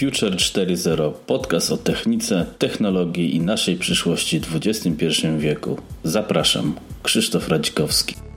Future 4.0 podcast o technice, technologii i naszej przyszłości w XXI wieku. Zapraszam, Krzysztof Radzikowski.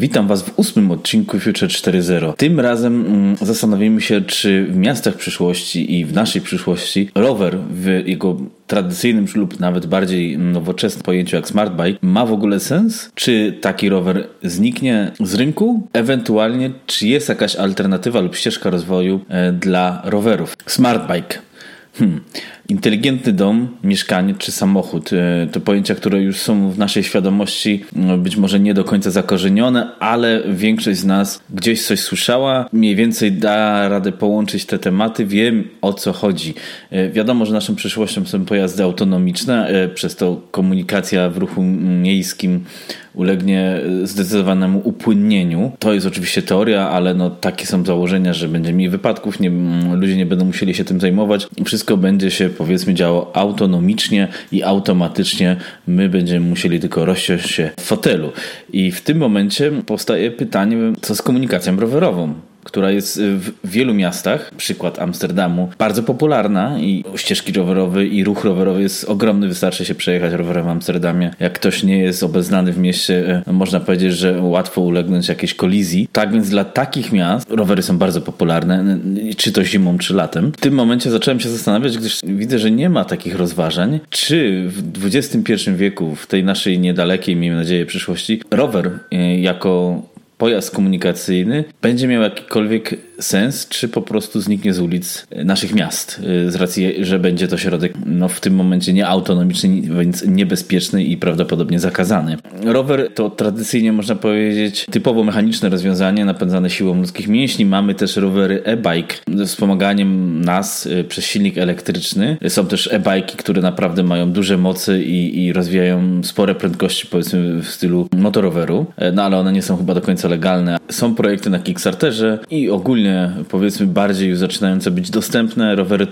Witam Was w ósmym odcinku Future 4.0. Tym razem mm, zastanowimy się, czy w miastach przyszłości i w naszej przyszłości rower w jego tradycyjnym lub nawet bardziej nowoczesnym pojęciu jak smart bike ma w ogóle sens? Czy taki rower zniknie z rynku? Ewentualnie, czy jest jakaś alternatywa lub ścieżka rozwoju e, dla rowerów? Smart bike. Hmm. Inteligentny dom, mieszkanie czy samochód e, to pojęcia, które już są w naszej świadomości no, być może nie do końca zakorzenione, ale większość z nas gdzieś coś słyszała, mniej więcej da radę połączyć te tematy, wiem o co chodzi. E, wiadomo, że naszą przyszłością są pojazdy autonomiczne, e, przez to komunikacja w ruchu miejskim ulegnie zdecydowanemu upłynnieniu. To jest oczywiście teoria, ale no takie są założenia, że będzie mniej wypadków, nie, ludzie nie będą musieli się tym zajmować. Wszystko będzie się powiedzmy działo autonomicznie i automatycznie my będziemy musieli tylko rozsiąść się w fotelu. I w tym momencie powstaje pytanie, co z komunikacją rowerową? Która jest w wielu miastach, przykład Amsterdamu, bardzo popularna i ścieżki rowerowe i ruch rowerowy jest ogromny. Wystarczy się przejechać rowerem w Amsterdamie. Jak ktoś nie jest obeznany w mieście, e, można powiedzieć, że łatwo ulegnąć jakiejś kolizji. Tak więc dla takich miast rowery są bardzo popularne, czy to zimą, czy latem. W tym momencie zacząłem się zastanawiać, gdyż widzę, że nie ma takich rozważań, czy w XXI wieku, w tej naszej niedalekiej, miejmy nadzieję, przyszłości, rower e, jako pojazd komunikacyjny będzie miał jakikolwiek sens, czy po prostu zniknie z ulic naszych miast, z racji, że będzie to środek no, w tym momencie nieautonomiczny, więc niebezpieczny i prawdopodobnie zakazany. Rower to tradycyjnie można powiedzieć typowo mechaniczne rozwiązanie napędzane siłą ludzkich mięśni. Mamy też rowery e-bike ze wspomaganiem nas y, przez silnik elektryczny. Są też e-bajki, które naprawdę mają duże mocy i, i rozwijają spore prędkości, powiedzmy w stylu motoroweru, e, no ale one nie są chyba do końca legalne. Są projekty na Kickstarterze i ogólnie powiedzmy bardziej już zaczynające być dostępne. Rowery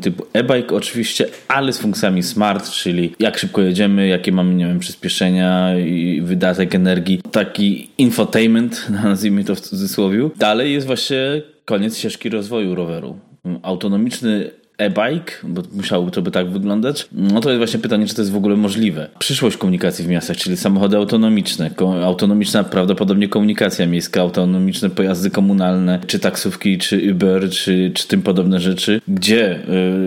typu, e-bike oczywiście, ale z funkcjami smart, czyli jak szybko jedziemy, jakie mamy, nie wiem, przyspieszenia i wydatek energii. Taki infotainment, nazwijmy to w cudzysłowie. Dalej jest właśnie koniec ścieżki rozwoju roweru. Autonomiczny e-bike, bo musiałoby to by tak wyglądać, no to jest właśnie pytanie, czy to jest w ogóle możliwe. Przyszłość komunikacji w miastach, czyli samochody autonomiczne, autonomiczna prawdopodobnie komunikacja miejska, autonomiczne pojazdy komunalne, czy taksówki, czy Uber, czy, czy tym podobne rzeczy, gdzie,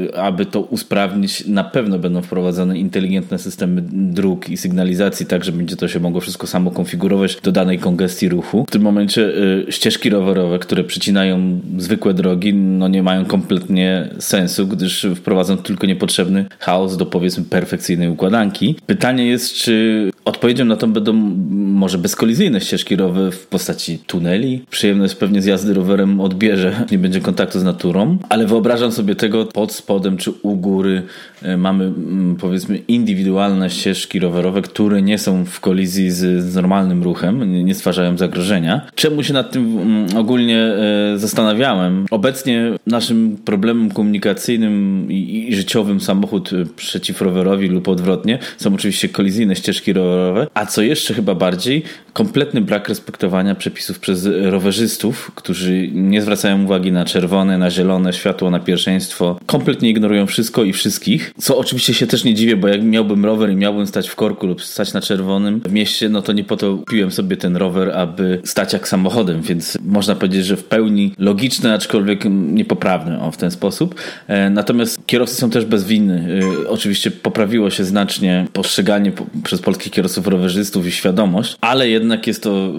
y, aby to usprawnić, na pewno będą wprowadzone inteligentne systemy dróg i sygnalizacji, tak, że będzie to się mogło wszystko samo konfigurować do danej kongestii ruchu. W tym momencie y, ścieżki rowerowe, które przycinają zwykłe drogi, no nie mają kompletnie sensu sensu, gdyż wprowadzą tylko niepotrzebny chaos do powiedzmy perfekcyjnej układanki. Pytanie jest, czy odpowiedzią na to będą może bezkolizyjne ścieżki rowerowe w postaci tuneli. Przyjemność pewnie z jazdy rowerem odbierze, nie będzie kontaktu z naturą, ale wyobrażam sobie tego pod spodem czy u góry e, mamy mm, powiedzmy indywidualne ścieżki rowerowe, które nie są w kolizji z, normalnym ruchem, nie stwarzają zagrożenia. Czemu się nad tym mm, ogólnie e, zastanawiałem? Obecnie naszym problemem komunikacyjnym i, życiowym samochód y, przeciwrowerowi lub odwrotnie są oczywiście kolizyjne ścieżki rowerowe, a co jeszcze chyba bardziej, kompletny brak respektowania przepisów przez rowerzystów, którzy nie zwracają uwagi na czerwone, na zielone światło, na pierwszeństwo, kompletnie ignorują wszystko i wszystkich, co oczywiście się też nie dziwię, bo jak miałbym rower i miałbym stać w korku lub stać na czerwonym w mieście, no to nie po to piłem sobie ten rower, aby stać jak samochodem, więc można powiedzieć, że w pełni logiczne, aczkolwiek niepoprawne o, w ten sposób. E, natomiast kierowcy są też bez winy. E, oczywiście poprawiło się znacznie postrzeganie przez polskich kierowców rowerzystów i świadomość, ale jednak jest to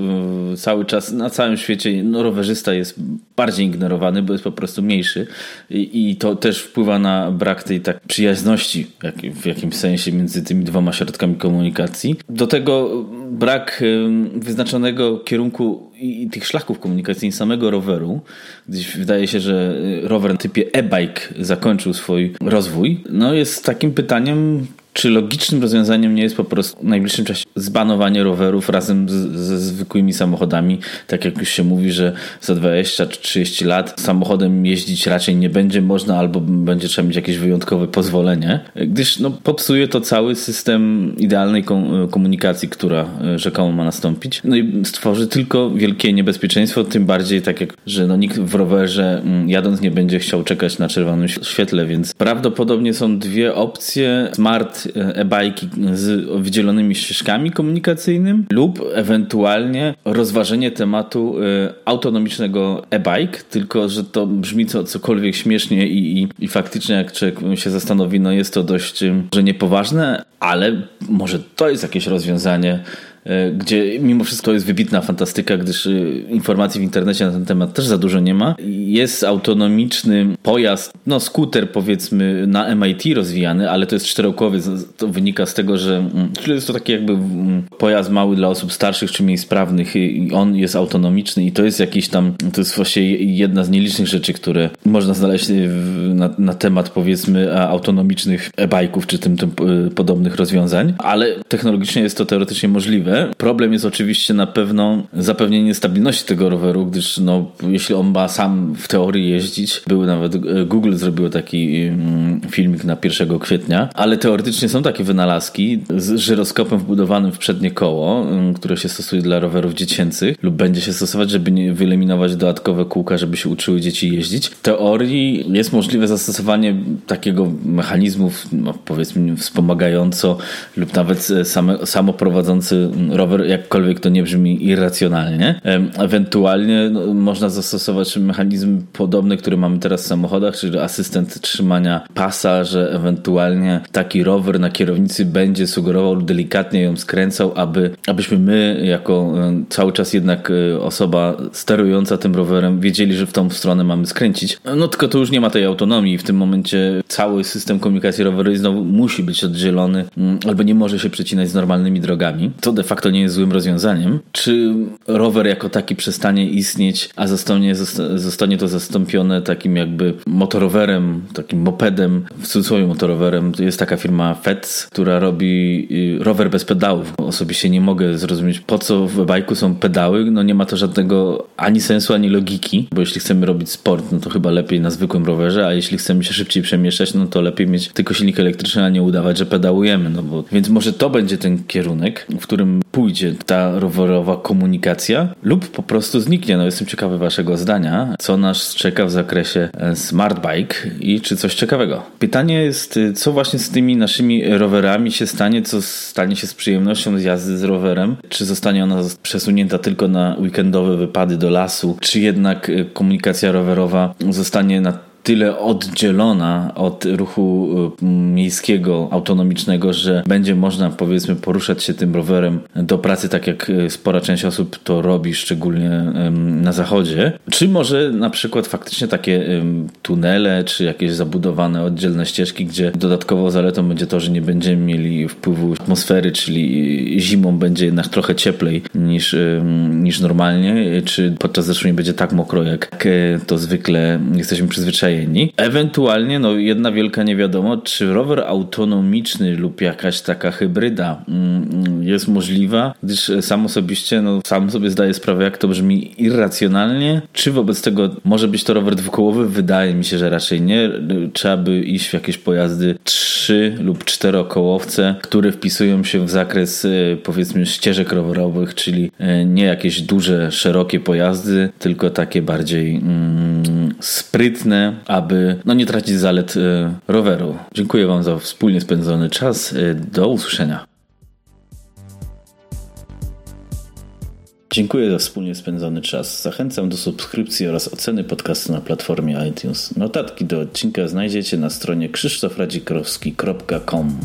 e, cały czas na całym świecie no, rowerzysta jest bardziej ignorowany, bo jest po prostu mniejszy i, i to też wpływa na brak tej tak przyjazności jak, w jakimś sensie między tymi dwoma środkami komunikacji. Do tego brak wyznaczonego kierunku i tych szlaków komunikacyjnych samego roweru, gdyż wydaje się, że rower w typie e-bike zakończył swój rozwój, no jest takim pytaniem, Czy logicznym rozwiązaniem nie jest po prostu w najbliższym czasie zbanowanie rowerów razem z, ze zwykłymi samochodami? Tak jak już się mówi, że za 20 czy 30 lat samochodem jeździć raczej nie będzie można albo będzie trzeba mieć jakieś wyjątkowe pozwolenie, gdyż no, popsuje to cały system idealnej komunikacji, która e, rzekomo ma nastąpić. No i stworzy tylko wielkie niebezpieczeństwo, tym bardziej tak jak, że no, nikt w rowerze mm, jadąc nie będzie chciał czekać na czerwonym świetle, więc prawdopodobnie są dwie opcje. Smart e-bajki z wydzielonymi ścieżkami komunikacyjnymi lub ewentualnie rozważenie tematu e, autonomicznego e-bike, tylko że to brzmi co, cokolwiek śmiesznie i, i, i faktycznie jak człowiek się zastanowi, no jest to dość, że niepoważne, ale może to jest jakieś rozwiązanie E, gdzie mimo wszystko jest wybitna fantastyka, gdyż e, informacji w internecie na ten temat też za dużo nie ma. Jest autonomiczny pojazd, no skuter powiedzmy na MIT rozwijany, ale to jest czterokołowy. To wynika z tego, że mm, jest to taki jakby mm, pojazd mały dla osób starszych czy mniej sprawnych i on jest autonomiczny i to jest jakiś tam, to jest właśnie jedna z nielicznych rzeczy, które można znaleźć na, na temat powiedzmy autonomicznych e-bajków czy tym, tym e, podobnych rozwiązań, ale technologicznie jest to teoretycznie możliwe Problem jest oczywiście na pewno zapewnienie stabilności tego roweru, gdyż no, jeśli on ma sam w teorii jeździć, były nawet e, Google zrobiło taki mm, filmik na 1 kwietnia, ale teoretycznie są takie wynalazki z żyroskopem wbudowanym w przednie koło, mm, które się stosuje dla rowerów dziecięcych lub będzie się stosować, żeby nie wyeliminować dodatkowe kółka, żeby się uczyły dzieci jeździć. W teorii jest możliwe zastosowanie takiego mechanizmu, no, powiedzmy wspomagająco lub nawet e, same, samoprowadzący rower, jakkolwiek to nie brzmi irracjonalnie. Ewentualnie no, można zastosować mechanizm podobny, który mamy teraz w samochodach, czyli asystent trzymania pasa, że ewentualnie taki rower na kierownicy będzie sugerował delikatnie ją skręcał, aby, abyśmy my, jako cały czas jednak e, osoba sterująca tym rowerem, wiedzieli, że w tą stronę mamy skręcić. No tylko to już nie ma tej autonomii. W tym momencie cały system komunikacji rowerowej znowu musi być oddzielony mm, albo nie może się przecinać z normalnymi drogami, co de facto nie jest złym rozwiązaniem. Czy rower jako taki przestanie istnieć, a zostanie, zostanie to zastąpione takim jakby motorowerem, takim mopedem, w cudzysłowie motorowerem. To jest taka firma FETS, która robi y, rower bez pedałów. Osobiście nie mogę zrozumieć, po co w bajku są pedały. No nie ma to żadnego ani sensu, ani logiki, bo jeśli chcemy robić sport, no to chyba lepiej na zwykłym rowerze, a jeśli chcemy się szybciej przemieszczać, no to lepiej mieć tylko silnik elektryczny, a nie udawać, że pedałujemy. No bo, więc może to będzie ten kierunek, w którym pójdzie ta rowerowa komunikacja lub po prostu zniknie. No jestem ciekawy waszego zdania, co nas czeka w zakresie e, smart bike i czy coś ciekawego. Pytanie jest, e, co właśnie z tymi naszymi rowerami się stanie, co stanie się z przyjemnością z jazdy z rowerem, czy zostanie ona przesunięta tylko na weekendowe wypady do lasu, czy jednak e, komunikacja rowerowa zostanie na tyle oddzielona od ruchu y, miejskiego, autonomicznego, że będzie można powiedzmy poruszać się tym rowerem do pracy, tak jak y, spora część osób to robi, szczególnie na zachodzie. Czy może na przykład faktycznie takie tunele, czy jakieś zabudowane oddzielne ścieżki, gdzie dodatkowo zaletą będzie to, że nie będziemy mieli wpływu atmosfery, czyli zimą będzie jednak trochę cieplej niż, niż normalnie, czy podczas deszczu nie będzie tak mokro, jak to zwykle jesteśmy przyzwyczajeni Ewentualnie, no jedna wielka niewiadoma, czy rower autonomiczny lub jakaś taka hybryda mm, jest możliwa, gdyż sam osobiście, no sam sobie zdaję sprawę, jak to brzmi irracjonalnie. Czy wobec tego może być to rower dwukołowy? Wydaje mi się, że raczej nie. Trzeba by iść w jakieś pojazdy trzy lub czterokołowce, które wpisują się w zakres e, powiedzmy ścieżek rowerowych, czyli e, nie jakieś duże, szerokie pojazdy, tylko takie bardziej mm, sprytne, aby no, nie tracić zalet y, roweru. Dziękuję Wam za wspólnie spędzony czas. Y, do usłyszenia. Dziękuję za wspólnie spędzony czas. Zachęcam do subskrypcji oraz oceny podcastu na platformie iTunes. Notatki do odcinka znajdziecie na stronie krzysztofradzikrowski.com.